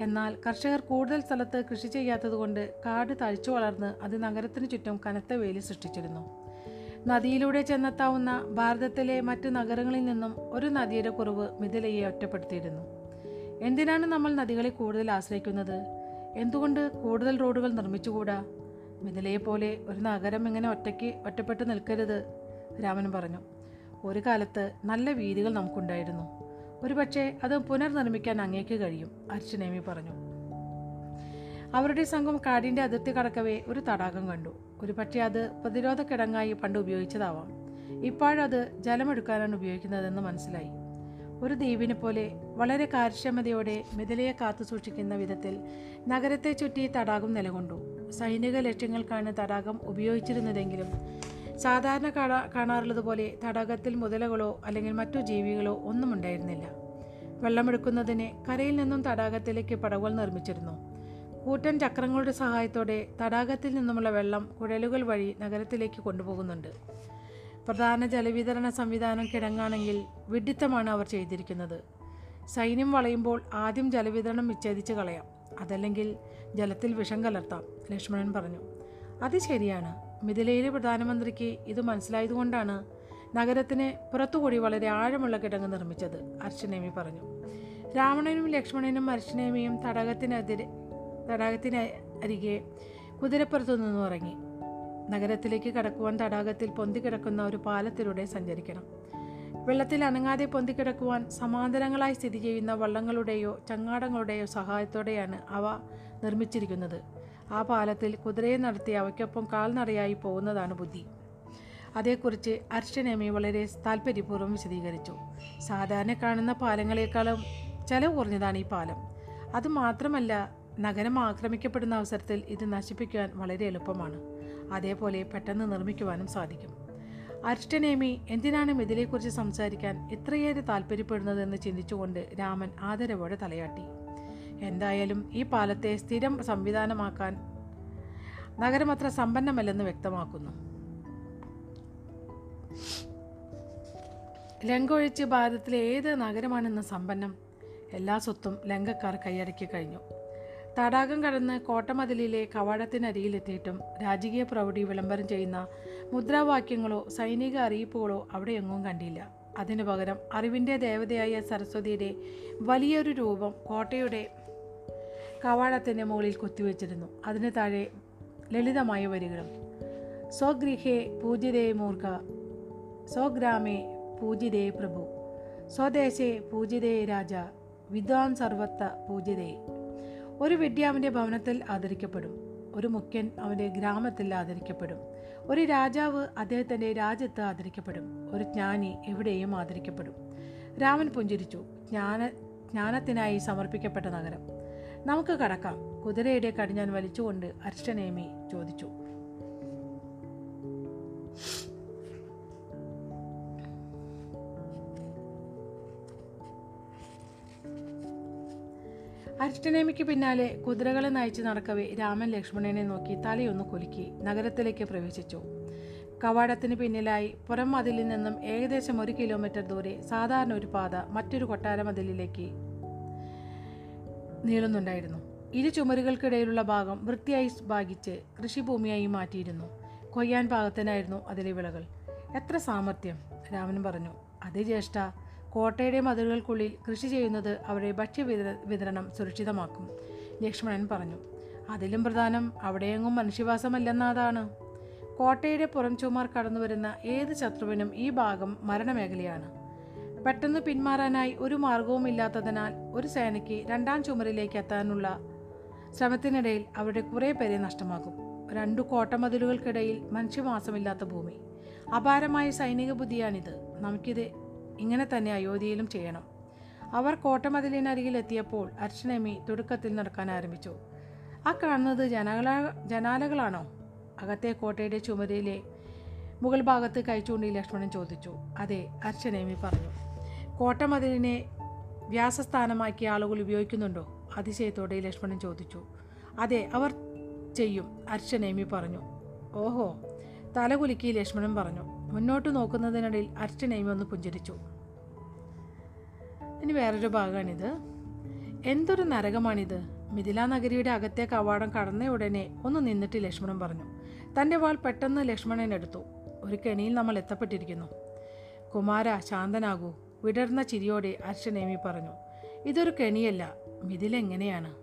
എന്നാൽ കർഷകർ കൂടുതൽ സ്ഥലത്ത് കൃഷി ചെയ്യാത്തതുകൊണ്ട് കാട് തഴിച്ചു വളർന്ന് അത് നഗരത്തിന് ചുറ്റും കനത്ത വേലി സൃഷ്ടിച്ചിരുന്നു. നദിയിലൂടെ ചെന്നെത്താവുന്ന ഭാരതത്തിലെ മറ്റ് നഗരങ്ങളിൽ നിന്നും ഒരു നദിയുടെ കുറവ് മിഥിലയെ ഒറ്റപ്പെടുത്തിയിരുന്നു. എന്തിനാണ് നമ്മൾ നദികളെ കൂടുതൽ ആശ്രയിക്കുന്നത്? എന്തുകൊണ്ട് കൂടുതൽ റോഡുകൾ നിർമ്മിച്ചുകൂടാ? മിഥിലയെ പോലെ ഒരു നഗരം ഇങ്ങനെ ഒറ്റയ്ക്ക് ഒറ്റപ്പെട്ട് നിൽക്കരുത് രാമൻ പറഞ്ഞു. ഒരു കാലത്ത് നല്ല വീതികൾ നമുക്കുണ്ടായിരുന്നു. ഒരുപക്ഷെ അത് പുനർനിർമ്മിക്കാൻ അങ്ങേക്ക് കഴിയും അർച്ചനേമി പറഞ്ഞു. അവരുടെ സംഘം കാടിന്റെ അതിർത്തി കടക്കവേ ഒരു തടാകം കണ്ടു. ഒരു പക്ഷേ അത് പ്രതിരോധ കിടങ്ങായി പണ്ട് ഉപയോഗിച്ചതാവാം. ഇപ്പോഴത് ജലമെടുക്കാനാണ് ഉപയോഗിക്കുന്നതെന്ന് മനസ്സിലായി. ഒരു ദ്വീപിനെ പോലെ വളരെ കാര്യക്ഷമതയോടെ മിഥിലയെ കാത്തു സൂക്ഷിക്കുന്ന വിധത്തിൽ നഗരത്തെ ചുറ്റി തടാകം നിലകൊണ്ടു. സൈനിക ലക്ഷ്യങ്ങൾക്കാണ് തടാകം ഉപയോഗിച്ചിരുന്നതെങ്കിലും സാധാരണ കാണാ കാണാറുള്ളതുപോലെ തടാകത്തിൽ മുതലകളോ അല്ലെങ്കിൽ മറ്റു ജീവികളോ ഒന്നും ഉണ്ടായിരുന്നില്ല. വെള്ളമെടുക്കുന്നതിന് കരയിൽ നിന്നും തടാകത്തിലേക്ക് പടവുകൾ നിർമ്മിച്ചിരുന്നു. കൂറ്റൻ ചക്രങ്ങളുടെ സഹായത്തോടെ തടാകത്തിൽ നിന്നുമുള്ള വെള്ളം കുഴലുകൾ വഴി നഗരത്തിലേക്ക് കൊണ്ടുപോകുന്നുണ്ട്. പ്രധാന ജലവിതരണ സംവിധാനം കിടങ്ങാണെങ്കിൽ വിഡിത്തമാണ് അവർ ചെയ്തിരിക്കുന്നത്. സൈന്യം വളയുമ്പോൾ ആദ്യം ജലവിതരണം വിച്ഛേദിച്ച് കളയാം. അതല്ലെങ്കിൽ ജലത്തിൽ വിഷം കലർത്താം ലക്ഷ്മണൻ പറഞ്ഞു. അത് ശരിയാണ്. മിഥിലയിലെ പ്രധാനമന്ത്രിക്ക് ഇത് മനസ്സിലായതുകൊണ്ടാണ് നഗരത്തിന് പുറത്തുകൂടി വളരെ ആഴമുള്ള കിടങ്ങ് നിർമ്മിച്ചത് അർച്ചനേമി പറഞ്ഞു. രാവണനും ലക്ഷ്മണനും അർച്ചനേമിയും തടാകത്തിനെതിരെ തടാകത്തിന് അരികെ കുതിരപ്പുറത്തു നിന്നും ഇറങ്ങി. നഗരത്തിലേക്ക് കടക്കുവാൻ തടാകത്തിൽ പൊന്തിക്കിടക്കുന്ന ഒരു പാലത്തിലൂടെ സഞ്ചരിക്കണം. വെള്ളത്തിൽ അനങ്ങാതെ പൊന്തിക്കിടക്കുവാൻ സമാന്തരങ്ങളായി സ്ഥിതി ചെയ്യുന്ന വള്ളങ്ങളുടെയോ ചങ്ങാടങ്ങളുടെയോ സഹായത്തോടെയാണ് അവ നിർമ്മിച്ചിരിക്കുന്നത്. ആ പാലത്തിൽ കുതിരയെ നടത്തി അവയ്ക്കൊപ്പം കാൽനടയായി പോകുന്നതാണ് ബുദ്ധി. അതേക്കുറിച്ച് അർച്ചനേമി വളരെ താല്പര്യപൂർവം വിശദീകരിച്ചു. സാധാരണ കാണുന്ന പാലങ്ങളെക്കാളും ചെലവ് കുറഞ്ഞതാണ് ഈ പാലം. അതുമാത്രമല്ല നഗരം ആക്രമിക്കപ്പെടുന്ന അവസരത്തിൽ ഇത് നശിപ്പിക്കുവാൻ വളരെ എളുപ്പമാണ്. അതേപോലെ പെട്ടെന്ന് നിർമ്മിക്കുവാനും സാധിക്കും. അരിഷ്ടനേമി എന്തിനാണ് ഇതിനെക്കുറിച്ച് സംസാരിക്കാൻ ഇത്രയേറെ താല്പര്യപ്പെടുന്നതെന്ന് ചിന്തിച്ചുകൊണ്ട് രാമൻ ആദരവോടെ തലയാട്ടി. എന്തായാലും ഈ പാലത്തെ സ്ഥിരം സംവിധാനമാക്കാൻ നഗരം അത്ര സമ്പന്നമല്ലെന്ന് വ്യക്തമാക്കുന്നു. ലങ്ക ഒഴിച്ച് ഭാരതത്തിലെ ഏത് നഗരമാണെന്ന് സമ്പന്നം എല്ലാ സ്വത്തും ലങ്കക്കാർ കൈയടക്കി കഴിഞ്ഞു. തടാകം കടന്ന് കോട്ടമതിലിലെ കവാടത്തിനരിയിലെത്തിയിട്ടും രാജകീയ പ്രൗഢി വിളംബരം ചെയ്യുന്ന മുദ്രാവാക്യങ്ങളോ സൈനിക അറിയിപ്പുകളോ അവിടെ എങ്ങും കണ്ടില്ല. അതിനു പകരം അറിവിന്റെ ദേവതയായ സരസ്വതിയുടെ വലിയൊരു രൂപം കോട്ടയുടെ കവാടത്തിന്റെ മുകളിൽ കൊത്തിവെച്ചിരുന്നു. അതിന് താഴെ ലളിതമായ വരികളും സ്വഗൃഹേ പൂജിതേ മൂർഖ സ്വഗ്രാമേ പൂജിതേ പ്രഭു സ്വദേശേ പൂജിതേ രാജ വിദ്വാൻ സർവത്ത പൂജിതേ ഒരു വിദ്യ അവന്റെ ഭവനത്തിൽ ആദരിക്കപ്പെടും ഒരു മുഖ്യൻ അവന്റെ ഗ്രാമത്തിൽ ആദരിക്കപ്പെടും ഒരു രാജാവ് അദ്ദേഹത്തിന്റെ രാജ്യത്ത് ആദരിക്കപ്പെടും ഒരു ജ്ഞാനി എവിടെയും ആദരിക്കപ്പെടും. രാമൻ പുഞ്ചിരിച്ചു ജ്ഞാന ജ്ഞാനത്തിനായി സമർപ്പിക്കപ്പെട്ട നഗരം നമുക്ക് കടക്കാം. കുതിരയുടെ കടിഞ്ഞാൻ വലിച്ചുകൊണ്ട് അർഷനേമി ചോദിച്ചു. അരിഷ്ടനേമിക്ക് പിന്നാലെ കുതിരകളെ നയിച്ച് നടക്കവേ രാമൻ ലക്ഷ്മണനെ നോക്കി തലയൊന്ന് കുലുക്കി നഗരത്തിലേക്ക് പ്രവേശിച്ചു. കവാടത്തിന് പിന്നിലായി പുറം മതിലിൽ നിന്നും ഏകദേശം ഒരു കിലോമീറ്റർ ദൂരെ സാധാരണ ഒരു പാത മറ്റൊരു കൊട്ടാര മതിലിലേക്ക് നീളുന്നുണ്ടായിരുന്നു. ഇരു ചുമരുകൾക്കിടയിലുള്ള ഭാഗം വൃത്തിയായി ഭാഗിച്ച് കൃഷിഭൂമിയായി മാറ്റിയിരുന്നു. കൊയ്യാൻ പാകത്തിനായിരുന്നു അതിലെ വിളകൾ. എത്ര സാമർഥ്യം രാമൻ പറഞ്ഞു. അതേ ജ്യേഷ്ഠ കോട്ടയുടെ മതിലുകൾക്കുള്ളിൽ കൃഷി ചെയ്യുന്നത് അവരുടെ ഭക്ഷ്യ വിതരണം സുരക്ഷിതമാക്കും ലക്ഷ്മണൻ പറഞ്ഞു. അതിലും പ്രധാനം അവിടെയെങ്ങും മനുഷ്യവാസമല്ലെന്നതാണ്. കോട്ടയുടെ പുറം ചുമാർ കടന്നു വരുന്ന ഏത് ശത്രുവിനും ഈ ഭാഗം മരണമേഖലയാണ്. പെട്ടെന്ന് പിന്മാറാനായി ഒരു മാർഗവുമില്ലാത്തതിനാൽ ഒരു സേനയ്ക്ക് രണ്ടാം ചുമരിലേക്ക് എത്താനുള്ള ശ്രമത്തിനിടയിൽ അവരുടെ കുറേ പേരെ നഷ്ടമാകും രണ്ടു കോട്ടമതിലുകൾക്കിടയിൽ മനുഷ്യവാസമില്ലാത്ത ഭൂമി. അപാരമായ സൈനിക ബുദ്ധിയാണിത്. നമുക്കിത് ഇങ്ങനെ തന്നെ അയോധ്യയിലും ചെയ്യണം. അവർ കോട്ടമതിലിനരികിൽ എത്തിയപ്പോൾ അർച്ചനമി തുടക്കത്തിൽ നടക്കാൻ ആരംഭിച്ചു. ആ കാണുന്നത് ജനാല ജനാലകളാണോ? അകത്തെ കോട്ടയുടെ ചുമരിലെ മുകൾ ഭാഗത്ത് കൈച്ചൂണ്ടി ലക്ഷ്മണൻ ചോദിച്ചു. അതെ അർച്ചനേമി പറഞ്ഞു. കോട്ടമതിലിനെ വ്യാസസ്ഥാനമാക്കി ആളുകൾ ഉപയോഗിക്കുന്നുണ്ടോ? അതിശയത്തോടെ ലക്ഷ്മണൻ ചോദിച്ചു. അതെ അവർ ചെയ്യും അർച്ചനേമി പറഞ്ഞു. ഓഹോ തലകുലുക്കി ലക്ഷ്മണൻ പറഞ്ഞു. മുന്നോട്ട് നോക്കുന്നതിനിടയിൽ അർച്ചനേമി ഒന്ന് പുഞ്ചിരിച്ചു. ഇനി വേറൊരു ഭാഗമാണിത്. എന്തൊരു നരകമാണിത്. മിഥില നഗരിയുടെ അകത്തെ കവാടം കടന്ന ഉടനെ ഒന്ന് നിന്നിട്ട് ലക്ഷ്മണൻ പറഞ്ഞു. തന്റെ വാൾ പെട്ടെന്ന് ലക്ഷ്മണൻ എടുത്തു. ഒരു കെണിയിൽ നമ്മൾ എത്തപ്പെട്ടിരിക്കുന്നു. കുമാര ശാന്തനാകൂ. വിടർന്ന ചിരിയോടെ അച്ഛനേമി പറഞ്ഞു ഇതൊരു കെണിയല്ല മിതിലെങ്ങനെയാണ്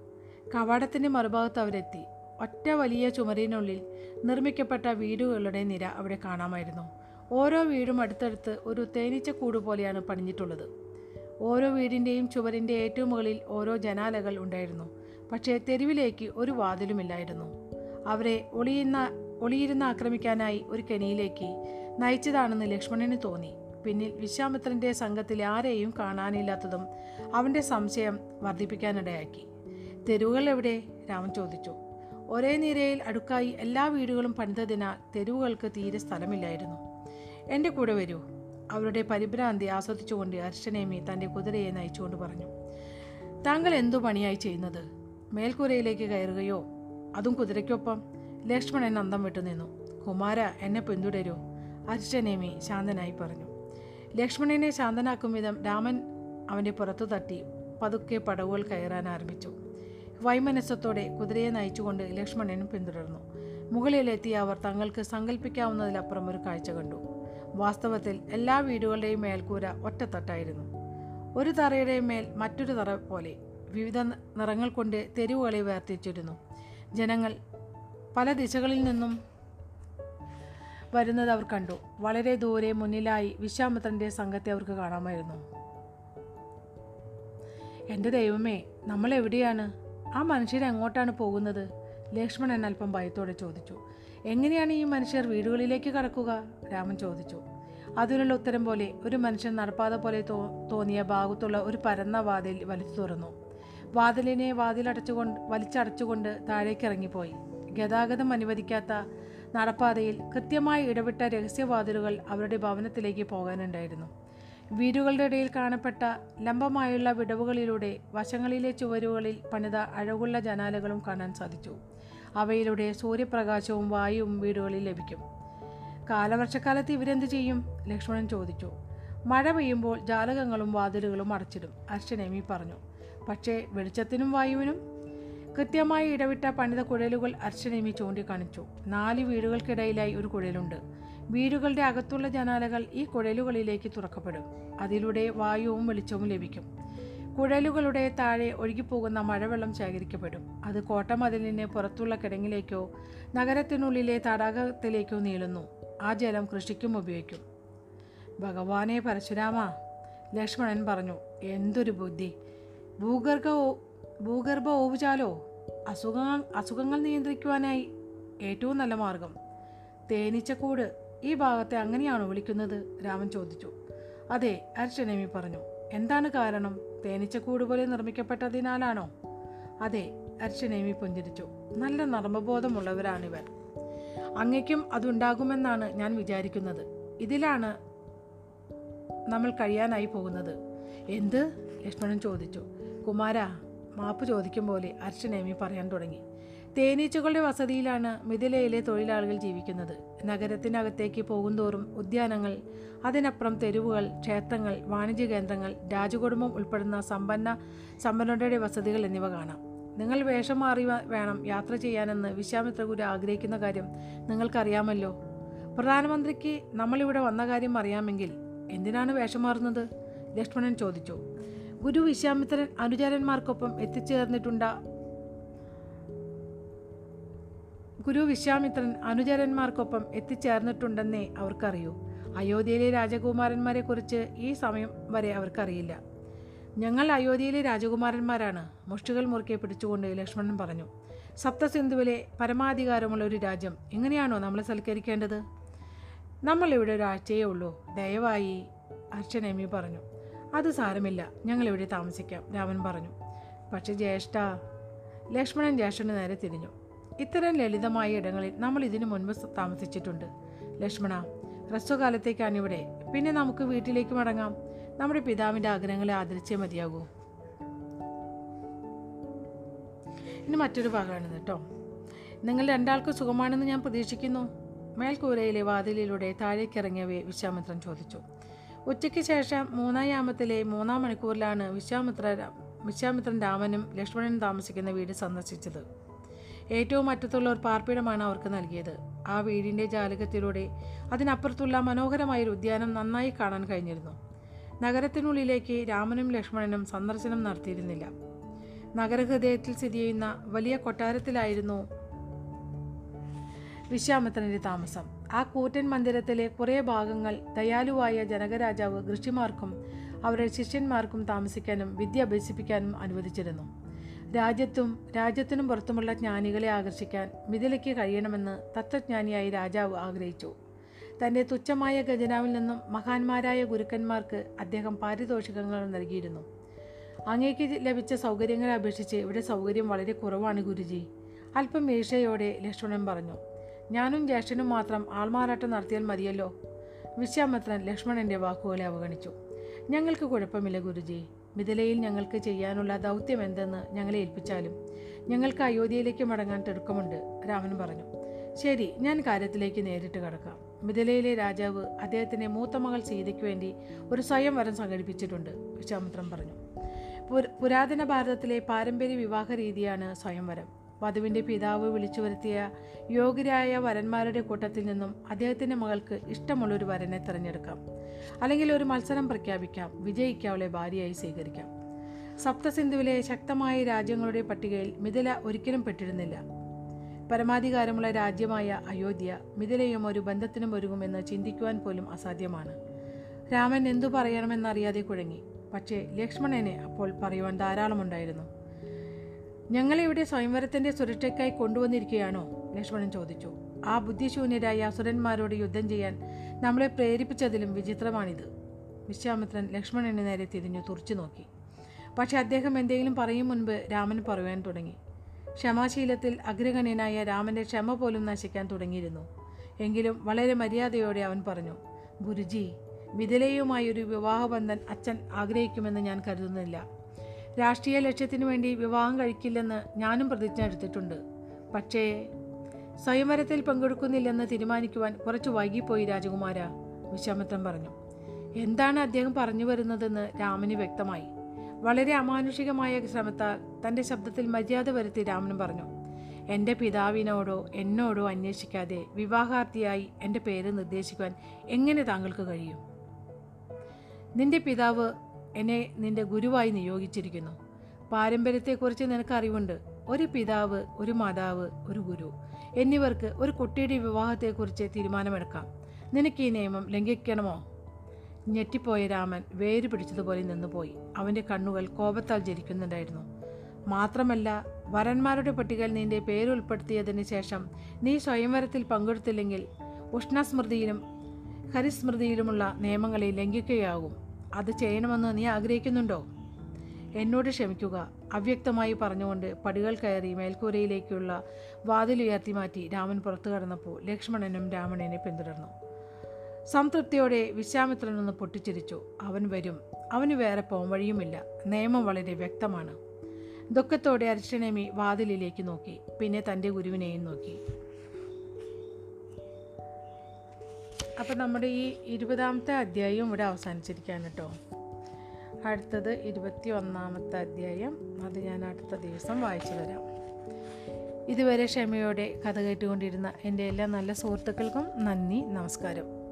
കവാടത്തിന്റെ മറുഭാഗത്ത് അവരെത്തി. ഒറ്റ വലിയ ചുമരിനുള്ളിൽ നിർമ്മിക്കപ്പെട്ട വീടുകളുടെ നിര അവിടെ കാണാമായിരുന്നു. ഓരോ വീടും അടുത്തടുത്ത് ഒരു തേനീച്ച കൂട് പോലെയാണ് പണിഞ്ഞിട്ടുള്ളത്. ഓരോ വീടിന്റെയും ചുവരിന്റെ ഏറ്റവും മുകളിൽ ഓരോ ജനാലകൾ ഉണ്ടായിരുന്നു പക്ഷേ തെരുവിലേക്ക് ഒരു വാതിലുമില്ലായിരുന്നു. അവരെ ഒളിയുന്ന ഒളിയിരുന്ന് ആക്രമിക്കാനായി ഒരു കെണിയിലേക്ക് നയിച്ചതാണെന്ന് ലക്ഷ്മണന് തോന്നി. പിന്നിൽ വിശ്വാമിത്രന്റെ സംഘത്തിൽ ആരെയും കാണാനില്ലാത്തതും അവന്റെ സംശയം വർദ്ധിപ്പിക്കാനിടയാക്കി. തെരുവുകൾ എവിടെ? രാമൻ ചോദിച്ചു. ഒരേ നിരയിൽ അടുക്കായി എല്ലാ വീടുകളും പണിതതിനാൽ തെരുവുകൾക്ക് തീരെ സ്ഥലമില്ലായിരുന്നു. എന്റെ കൂടെ വരൂ. അവരുടെ പരിഭ്രാന്തി ആസ്വദിച്ചുകൊണ്ട് അർച്ചനേമി തന്റെ കുതിരയെ നയിച്ചുകൊണ്ട് പറഞ്ഞു. താങ്കൾ എന്തു പണിയായി ചെയ്യുന്നത്? മേൽക്കൂരയിലേക്ക് കയറുകയോ? അതും കുതിരയ്ക്കൊപ്പം? ലക്ഷ്മണൻ അന്തം വിട്ടു നിന്നു കുമാര എന്നെ പിന്തുടരൂ. അർച്ചനേമി ശാന്തനായി പറഞ്ഞു. ലക്ഷ്മണനെ ശാന്തനാക്കും വിധം രാമൻ അവന്റെ പുറത്തു തട്ടി പതുക്കെ പടവുകൾ കയറാൻ ആരംഭിച്ചു. വൈമനസ്സത്തോടെ കുതിരയെ നയിച്ചുകൊണ്ട് ലക്ഷ്മണനും പിന്തുടർന്നു. മുകളിലെത്തിയ അവർ തങ്ങൾക്ക് സങ്കല്പിക്കാവുന്നതിലപ്പുറം ഒരു കാഴ്ച കണ്ടു. വാസ്തവത്തിൽ എല്ലാ വീടുകളുടെയും മേൽക്കൂര ഒറ്റത്തട്ടായിരുന്നു. ഒരു തറയുടെ മേൽ മറ്റൊരു തറ പോലെ വിവിധ നിറങ്ങൾ കൊണ്ട് തെരുവുകളെ വേർതിരിച്ചിരുന്നു. ജനങ്ങൾ പല ദിശകളിൽ നിന്നും വരുന്നത് അവർ കണ്ടു. വളരെ ദൂരെ മുന്നിലായി വിശ്വാമിത്രന്റെ സംഘത്തെ അവർക്ക് കാണാമായിരുന്നു. എന്റെ ദൈവമേ നമ്മൾ എവിടെയാണ്? ആ മനുഷ്യർ എങ്ങോട്ടാണ് പോകുന്നത്? ലക്ഷ്മണൻ അല്പം ഭയത്തോടെ ചോദിച്ചു. എങ്ങനെയാണ് ഈ മനുഷ്യർ വീടുകളിലേക്ക് കടക്കുക? രാമൻ ചോദിച്ചു. അതിനുള്ള ഉത്തരം പോലെ ഒരു മനുഷ്യൻ നടപ്പാത പോലെ തോ തോന്നിയ ഭാഗത്തുള്ള ഒരു പരന്ന വാതിൽ വലിച്ചു തുറന്നു. വാതിലിനെ വാതിലടച്ചുകൊണ്ട് വലിച്ചടച്ചുകൊണ്ട് താഴേക്ക് ഇറങ്ങിപ്പോയി. ഗതാഗതം അനുവദിക്കാത്ത നടപ്പാതയിൽ കൃത്യമായി ഇടപെട്ട രഹസ്യവാതിലുകൾ അവരുടെ ഭവനത്തിലേക്ക് പോകാനുണ്ടായിരുന്നു. വീടുകളുടെ ഇടയിൽ കാണപ്പെട്ട ലംബമായുള്ള വിടവുകളിലൂടെ വശങ്ങളിലെ ചുവരുകളിൽ പണിത അഴകുള്ള ജനാലകളും കാണാൻ സാധിച്ചു. അവയിലൂടെ സൂര്യപ്രകാശവും വായുവും വീടുകളിൽ ലഭിക്കും. കാലവർഷക്കാലത്ത് ഇവരെന്ത് ചെയ്യും? ലക്ഷ്മണൻ ചോദിച്ചു. മഴ പെയ്യുമ്പോൾ ജാലകങ്ങളും വാതിലുകളും അടച്ചിടും അർച്ചനേമി പറഞ്ഞു. പക്ഷേ വെളിച്ചത്തിനും വായുവിനും കൃത്യമായി ഇടവിട്ട പണിത കുഴലുകൾ അർച്ചനേമി ചൂണ്ടിക്കാണിച്ചു. നാല് വീടുകൾക്കിടയിലായി ഒരു കുഴലുണ്ട്. വീടുകളുടെ അകത്തുള്ള ജനാലകൾ ഈ കുഴലുകളിലേക്ക് തുറക്കപ്പെടും. അതിലൂടെ വായുവും വെളിച്ചവും ലഭിക്കും. കുഴലുകളുടെ താഴെ ഒഴുകിപ്പോകുന്ന മഴവെള്ളം ശേഖരിക്കപ്പെടും. അത് കോട്ടമതിലിന് പുറത്തുള്ള കിടങ്ങിലേക്കോ നഗരത്തിനുള്ളിലെ തടാകത്തിലേക്കോ നീളുന്നു. ആ ജലം കൃഷിക്കും ഉപയോഗിക്കും. ഭഗവാനെ പരശുരാമ ലക്ഷ്മണൻ പറഞ്ഞു എന്തൊരു ബുദ്ധി. ഭൂഗർഭ ഭൂഗർഭ ഓവുചാലോ? അസുഖങ്ങൾ അസുഖങ്ങൾ നിയന്ത്രിക്കുവാനായി ഏറ്റവും നല്ല മാർഗം. തേനീച്ചക്കൂട് ഈ ഭാഗത്തെ അങ്ങനെയാണോ വിളിക്കുന്നത്? രാമൻ ചോദിച്ചു. അതെ അർച്ചനേമി പറഞ്ഞു. എന്താണ് കാരണം? തേനീച്ചക്കൂട് പോലെ നിർമ്മിക്കപ്പെട്ടതിനാലാണോ? അതെ അർച്ചനേമി പുഞ്ചിരിച്ചു. നല്ല നർമ്മബോധമുള്ളവരാണിവർ. അങ്ങയ്ക്കും അതുണ്ടാകുമെന്നാണ് ഞാൻ വിചാരിക്കുന്നത്. ഇതിലാണ് നമ്മൾ കഴിയാനായി പോകുന്നത്. എന്ത്? ലക്ഷ്മണൻ ചോദിച്ചു. കുമാര മാപ്പ് ചോദിക്കും പോലെ അർച്ചനേമി പറയാൻ തുടങ്ങി. തേനീച്ചകളുടെ വസതിയിലാണ് മിഥിലയിലെ തൊഴിലാളികൾ ജീവിക്കുന്നത്. നഗരത്തിനകത്തേക്ക് പോകുന്തോറും ഉദ്യാനങ്ങൾ അതിനപ്പുറം തെരുവുകൾ ക്ഷേത്രങ്ങൾ വാണിജ്യ കേന്ദ്രങ്ങൾ രാജകുടുംബം ഉൾപ്പെടുന്ന സമ്പന്ന സമ്പന്നരുടെ വസതികൾ എന്നിവ കാണാം. നിങ്ങൾ വേഷം മാറി വേണം യാത്ര ചെയ്യാനെന്ന് വിശ്വാമിത്രകുരു ആഗ്രഹിക്കുന്ന കാര്യം നിങ്ങൾക്കറിയാമല്ലോ. പ്രധാനമന്ത്രിക്ക് നമ്മളിവിടെ വന്ന കാര്യം അറിയാമെങ്കിൽ എന്തിനാണ് വേഷം മാറുന്നത്? ലക്ഷ്മണൻ ചോദിച്ചു. ഗുരു വിശ്വാമിത്രൻ അനുചരന്മാർക്കൊപ്പം എത്തിച്ചേർന്നിട്ടുണ്ട? ഗുരു വിശ്വാമിത്രൻ അനുചരന്മാർക്കൊപ്പം എത്തിച്ചേർന്നിട്ടുണ്ടെന്നേ അവർക്കറിയൂ. അയോധ്യയിലെ രാജകുമാരന്മാരെക്കുറിച്ച് ഈ സമയം വരെ അവർക്കറിയില്ല. ഞങ്ങൾ അയോധ്യയിലെ രാജകുമാരന്മാരാണ് മുഷ്ടികൾ മുറുക്കെ പിടിച്ചുകൊണ്ട് ലക്ഷ്മണൻ പറഞ്ഞു. സപ്തസിന്ധുവിലെ പരമാധികാരമുള്ള ഒരു രാജ്യം എങ്ങനെയാണോ നമ്മൾ സൽക്കരിക്കേണ്ടത്? നമ്മളിവിടെ ഒരാഴ്ചയേ ഉള്ളൂ ദയവായി അർച്ചനേമി പറഞ്ഞു. അത് സാരമില്ല. ഞങ്ങൾ ഇവിടെ താമസിക്കാം രാമൻ പറഞ്ഞു. പക്ഷേ ജ്യേഷ്ഠ ലക്ഷ്മണൻ ജ്യേഷ്ഠന് നേരെ തിരിഞ്ഞു. ഇത്തരം ലളിതമായ ഇടങ്ങളിൽ നമ്മൾ ഇതിനു മുൻപ് താമസിച്ചിട്ടുണ്ട്. ലക്ഷ്മണ ഹ്രസ്വകാലത്തേക്കാണ് ഇവിടെ. പിന്നെ നമുക്ക് വീട്ടിലേക്ക് മടങ്ങാം. നമ്മുടെ പിതാവിന്റെ ആഗ്രഹങ്ങളെ ആദരിച്ചേ മതിയാകൂ. ഇനി മറ്റൊരു ഭാഗമാണ് കേട്ടോ. നിങ്ങൾ രണ്ടാൾക്കും സുഖമാണെന്ന് ഞാൻ പ്രതീക്ഷിക്കുന്നു. മേൽക്കൂരയിലെ വാതിലിലൂടെ താഴേക്കിറങ്ങിയവയെ വിശ്വാമിത്രൻ ചോദിച്ചു. ഉച്ചയ്ക്ക് ശേഷം മൂന്നാം യാമത്തിലെ മൂന്നാം മണിക്കൂറിലാണ് വിശ്വാമിത്ര വിശ്വാമിത്രൻ രാമനും ലക്ഷ്മണനും താമസിക്കുന്ന വീട് സന്ദർശിച്ചത്. ഏറ്റവും അറ്റത്തുള്ള ഒരു പാർപ്പിടമാണ് അവർക്ക് നൽകിയത്. ആ വീടിന്റെ ജാലകത്തിലൂടെ അതിനപ്പുറത്തുള്ള മനോഹരമായ ഒരു ഉദ്യാനം നന്നായി കാണാൻ കഴിഞ്ഞിരുന്നു. നഗരത്തിനുള്ളിലേക്ക് രാമനും ലക്ഷ്മണനും സന്ദർശനം നടത്തിയിരുന്നില്ല. നഗരഹൃദയത്തിൽ സ്ഥിതി ചെയ്യുന്ന വലിയ കൊട്ടാരത്തിലായിരുന്നു വിശ്വാമിത്രന്റെ താമസം. ആ കൂറ്റൻ മന്ദിരത്തിലെ കുറേ ഭാഗങ്ങൾ ദയാലുവായ ജനകരാജാവ് ഋഷിമാർക്കും അവരുടെ ശിഷ്യന്മാർക്കും താമസിക്കാനും വിദ്യ അഭ്യസിപ്പിക്കാനും അനുവദിച്ചിരുന്നു. രാജ്യത്തും രാജ്യത്തിനും പുറത്തുമുള്ള ജ്ഞാനികളെ ആകർഷിക്കാൻ മിഥിലയ്ക്ക് കഴിയണമെന്ന് തത്വജ്ഞാനിയായി രാജാവ് ആഗ്രഹിച്ചു. തന്റെ തുച്ഛമായ ഖജനാവിൽ നിന്നും മഹാന്മാരായ ഗുരുക്കന്മാർക്ക് അദ്ദേഹം പാരിതോഷികങ്ങൾ നൽകിയിരുന്നു. അങ്ങേക്ക് ലഭിച്ച സൗകര്യങ്ങളെ അപേക്ഷിച്ച് ഇവിടെ സൗകര്യം വളരെ കുറവാണ് ഗുരുജി. അല്പം വീഴ്ചയോടെ ലക്ഷ്മണൻ പറഞ്ഞു ഞാനും ജ്യേഷ്ഠനും മാത്രം ആൾമാറാട്ടം നടത്തിയാൽ മതിയല്ലോ. വിശ്വാമിത്രൻ ലക്ഷ്മണന്റെ വാക്കുകളെ അവഗണിച്ചു. ഞങ്ങൾക്ക് കുഴപ്പമില്ല ഗുരുജി. മിഥിലയിൽ ഞങ്ങൾക്ക് ചെയ്യാനുള്ള ദൗത്യം എന്തെന്ന് ഞങ്ങളെ ഏൽപ്പിച്ചാലും ഞങ്ങൾക്ക് അയോധ്യയിലേക്ക് മടങ്ങാൻ തിടുക്കമുണ്ട് രാമൻ പറഞ്ഞു. ശരി ഞാൻ കാര്യത്തിലേക്ക് നേരിട്ട് കടക്കാം. മിഥിലയിലെ രാജാവ് അദ്ദേഹത്തിന്റെ മൂത്ത മകൾ സീതയ്ക്ക് വേണ്ടി ഒരു സ്വയംവരം സംഘടിപ്പിച്ചിട്ടുണ്ട് വിശ്വാമിത്രൻ പറഞ്ഞു. പുരാതന ഭാരതത്തിലെ പാരമ്പര്യ വിവാഹ രീതിയാണ് സ്വയംവരം വധുവിന്റെ പിതാവ് വിളിച്ചു വരുത്തിയ യോഗ്യരായ വരന്മാരുടെ കൂട്ടത്തിൽ നിന്നും അദ്ദേഹത്തിന്റെ മകൾക്ക് ഇഷ്ടമുള്ളൊരു വരനെ തിരഞ്ഞെടുക്കാം. അല്ലെങ്കിൽ ഒരു മത്സരം പ്രഖ്യാപിക്കാം. വിജയിക്ക് അവളെ ഭാര്യയായി സ്വീകരിക്കാം. സപ്തസിന്ധുവിലെ ശക്തമായ രാജ്യങ്ങളുടെ പട്ടികയിൽ മിഥില ഒരിക്കലും പെട്ടിരുന്നില്ല. പരമാധികാരമുള്ള രാജ്യമായ അയോധ്യ മിഥിലയും ഒരു ബന്ധത്തിനും ഒരുങ്ങുമെന്ന് ചിന്തിക്കുവാൻ പോലും അസാധ്യമാണ്. രാമൻ എന്തു പറയണമെന്നറിയാതെ കുഴങ്ങി. പക്ഷേ ലക്ഷ്മണനെ അപ്പോൾ പറയുവാൻ ധാരാളമുണ്ടായിരുന്നു. ഞങ്ങളെ ഇവിടെ സ്വയംവരത്തിന്റെ സുരക്ഷയ്ക്കായി കൊണ്ടുവന്നിരിക്കുകയാണോ? ലക്ഷ്മണൻ ചോദിച്ചു. ആ ബുദ്ധിശൂന്യരായ അസുരന്മാരോട് യുദ്ധം ചെയ്യാൻ നമ്മളെ പ്രേരിപ്പിച്ചതിലും വിചിത്രമാണിത്. വിശ്വാമിത്രൻ ലക്ഷ്മണന് നേരെ തിരിഞ്ഞു തുറച്ചു നോക്കി. പക്ഷെ അദ്ദേഹം എന്തെങ്കിലും പറയും മുൻപ് രാമൻ പറയുവാൻ തുടങ്ങി. ക്ഷമാശീലത്തിൽ അഗ്രഗണ്യനായ രാമന്റെ ക്ഷമ പോലും നശിക്കാൻ തുടങ്ങിയിരുന്നു. എങ്കിലും വളരെ മര്യാദയോടെ അവൻ പറഞ്ഞു ഗുരുജി വിതലയുമായി ഒരു വിവാഹബന്ധൻ അച്ഛൻ ആഗ്രഹിക്കുമെന്ന് ഞാൻ കരുതുന്നില്ല. രാഷ്ട്രീയ ലക്ഷ്യത്തിനു വേണ്ടി വിവാഹം കഴിക്കില്ലെന്ന് ഞാനും പ്രതിജ്ഞ എടുത്തിട്ടുണ്ട്. പക്ഷേ സ്വയംവരത്തിൽ പങ്കെടുക്കുന്നില്ലെന്ന് തീരുമാനിക്കുവാൻ കുറച്ച് വൈകിപ്പോയി രാജകുമാര വിശ്വാമിത്രൻ പറഞ്ഞു. എന്താണ് അദ്ദേഹം പറഞ്ഞു വരുന്നതെന്ന് രാമന് വ്യക്തമായി. വളരെ അമാനുഷികമായ ശ്രമത്താൽ തന്റെ ശബ്ദത്തിൽ മര്യാദ വരുത്തി രാമനും പറഞ്ഞു. എന്റെ പിതാവിനോടോ എന്നോടോ അന്വേഷിക്കാതെ വിവാഹാർത്ഥിയായി എന്റെ പേര് നിർദ്ദേശിക്കുവാൻ എങ്ങനെ താങ്കൾക്ക് കഴിയും? നിന്റെ പിതാവ് എന്നെ നിന്റെ ഗുരുവായി നിയോഗിച്ചിരിക്കുന്നു. പാരമ്പര്യത്തെക്കുറിച്ച് നിനക്ക് അറിവുണ്ട് ഒരു പിതാവ് ഒരു മാതാവ് ഒരു ഗുരു. എന്നിവർക്ക് ഒരു കുട്ടിയുടെ വിവാഹത്തെക്കുറിച്ച് തീരുമാനമെടുക്കാം. നിനക്ക് ഈ നിയമം ലംഘിക്കണമോ? ഞെട്ടിപ്പോയ രാമൻ വേര് പിടിച്ചതുപോലെ നിന്നുപോയി. അവന്റെ കണ്ണുകൾ കോപത്താൽ ജരിക്കുന്നുണ്ടായിരുന്നു. മാത്രമല്ല വരന്മാരുടെ പട്ടികയിൽ നിന്റെ പേര് ഉൾപ്പെടുത്തിയതിന് ശേഷം നീ സ്വയംവരത്തിൽ പങ്കെടുത്തില്ലെങ്കിൽ ഉഷ്ണസ്മൃതിയിലും ഹരിസ്മൃതിയിലുമുള്ള നിയമങ്ങളെ ലംഘിക്കുകയാകും. അത് ചെയ്യണമെന്ന് നീ ആഗ്രഹിക്കുന്നുണ്ടോ? എന്നോട് ക്ഷമിക്കുക. അവ്യക്തമായി പറഞ്ഞുകൊണ്ട് പടികൾ കയറി മേൽക്കൂരയിലേക്കുള്ള വാതിലുയർത്തി മാറ്റി രാമൻ പുറത്തു കടന്നപ്പോൾ ലക്ഷ്മണനും രാമണനെ പിന്തുടർന്നു. സംതൃപ്തിയോടെ വിശ്വാമിത്രൻ ഒന്ന് പൊട്ടിച്ചിരിച്ചു. അവൻ വരും. അവന് വേറെ പോംവഴിയുമില്ല. നിയമം വളരെ വ്യക്തമാണ്. ദുഃഖത്തോടെ അരിഷ്ടനേമി വാതിലിലേക്ക് നോക്കി. പിന്നെ തന്റെ ഗുരുവിനെയും നോക്കി. അപ്പം നമ്മുടെ ഈ ഇരുപതാമത്തെ അധ്യായം ഇവിടെ അവസാനിച്ചിരിക്കുകയാണ് കേട്ടോ. അടുത്തത് ഇരുപത്തി ഒന്നാമത്തെ അധ്യായം. അത് ഞാൻ അടുത്ത ദിവസം വായിച്ചു തരാം ഇതുവരെ ക്ഷമയോടെ കഥ കേട്ടുകൊണ്ടിരുന്ന എന്റെ എല്ലാ നല്ല സുഹൃത്തുക്കൾക്കും നന്ദി നമസ്കാരം.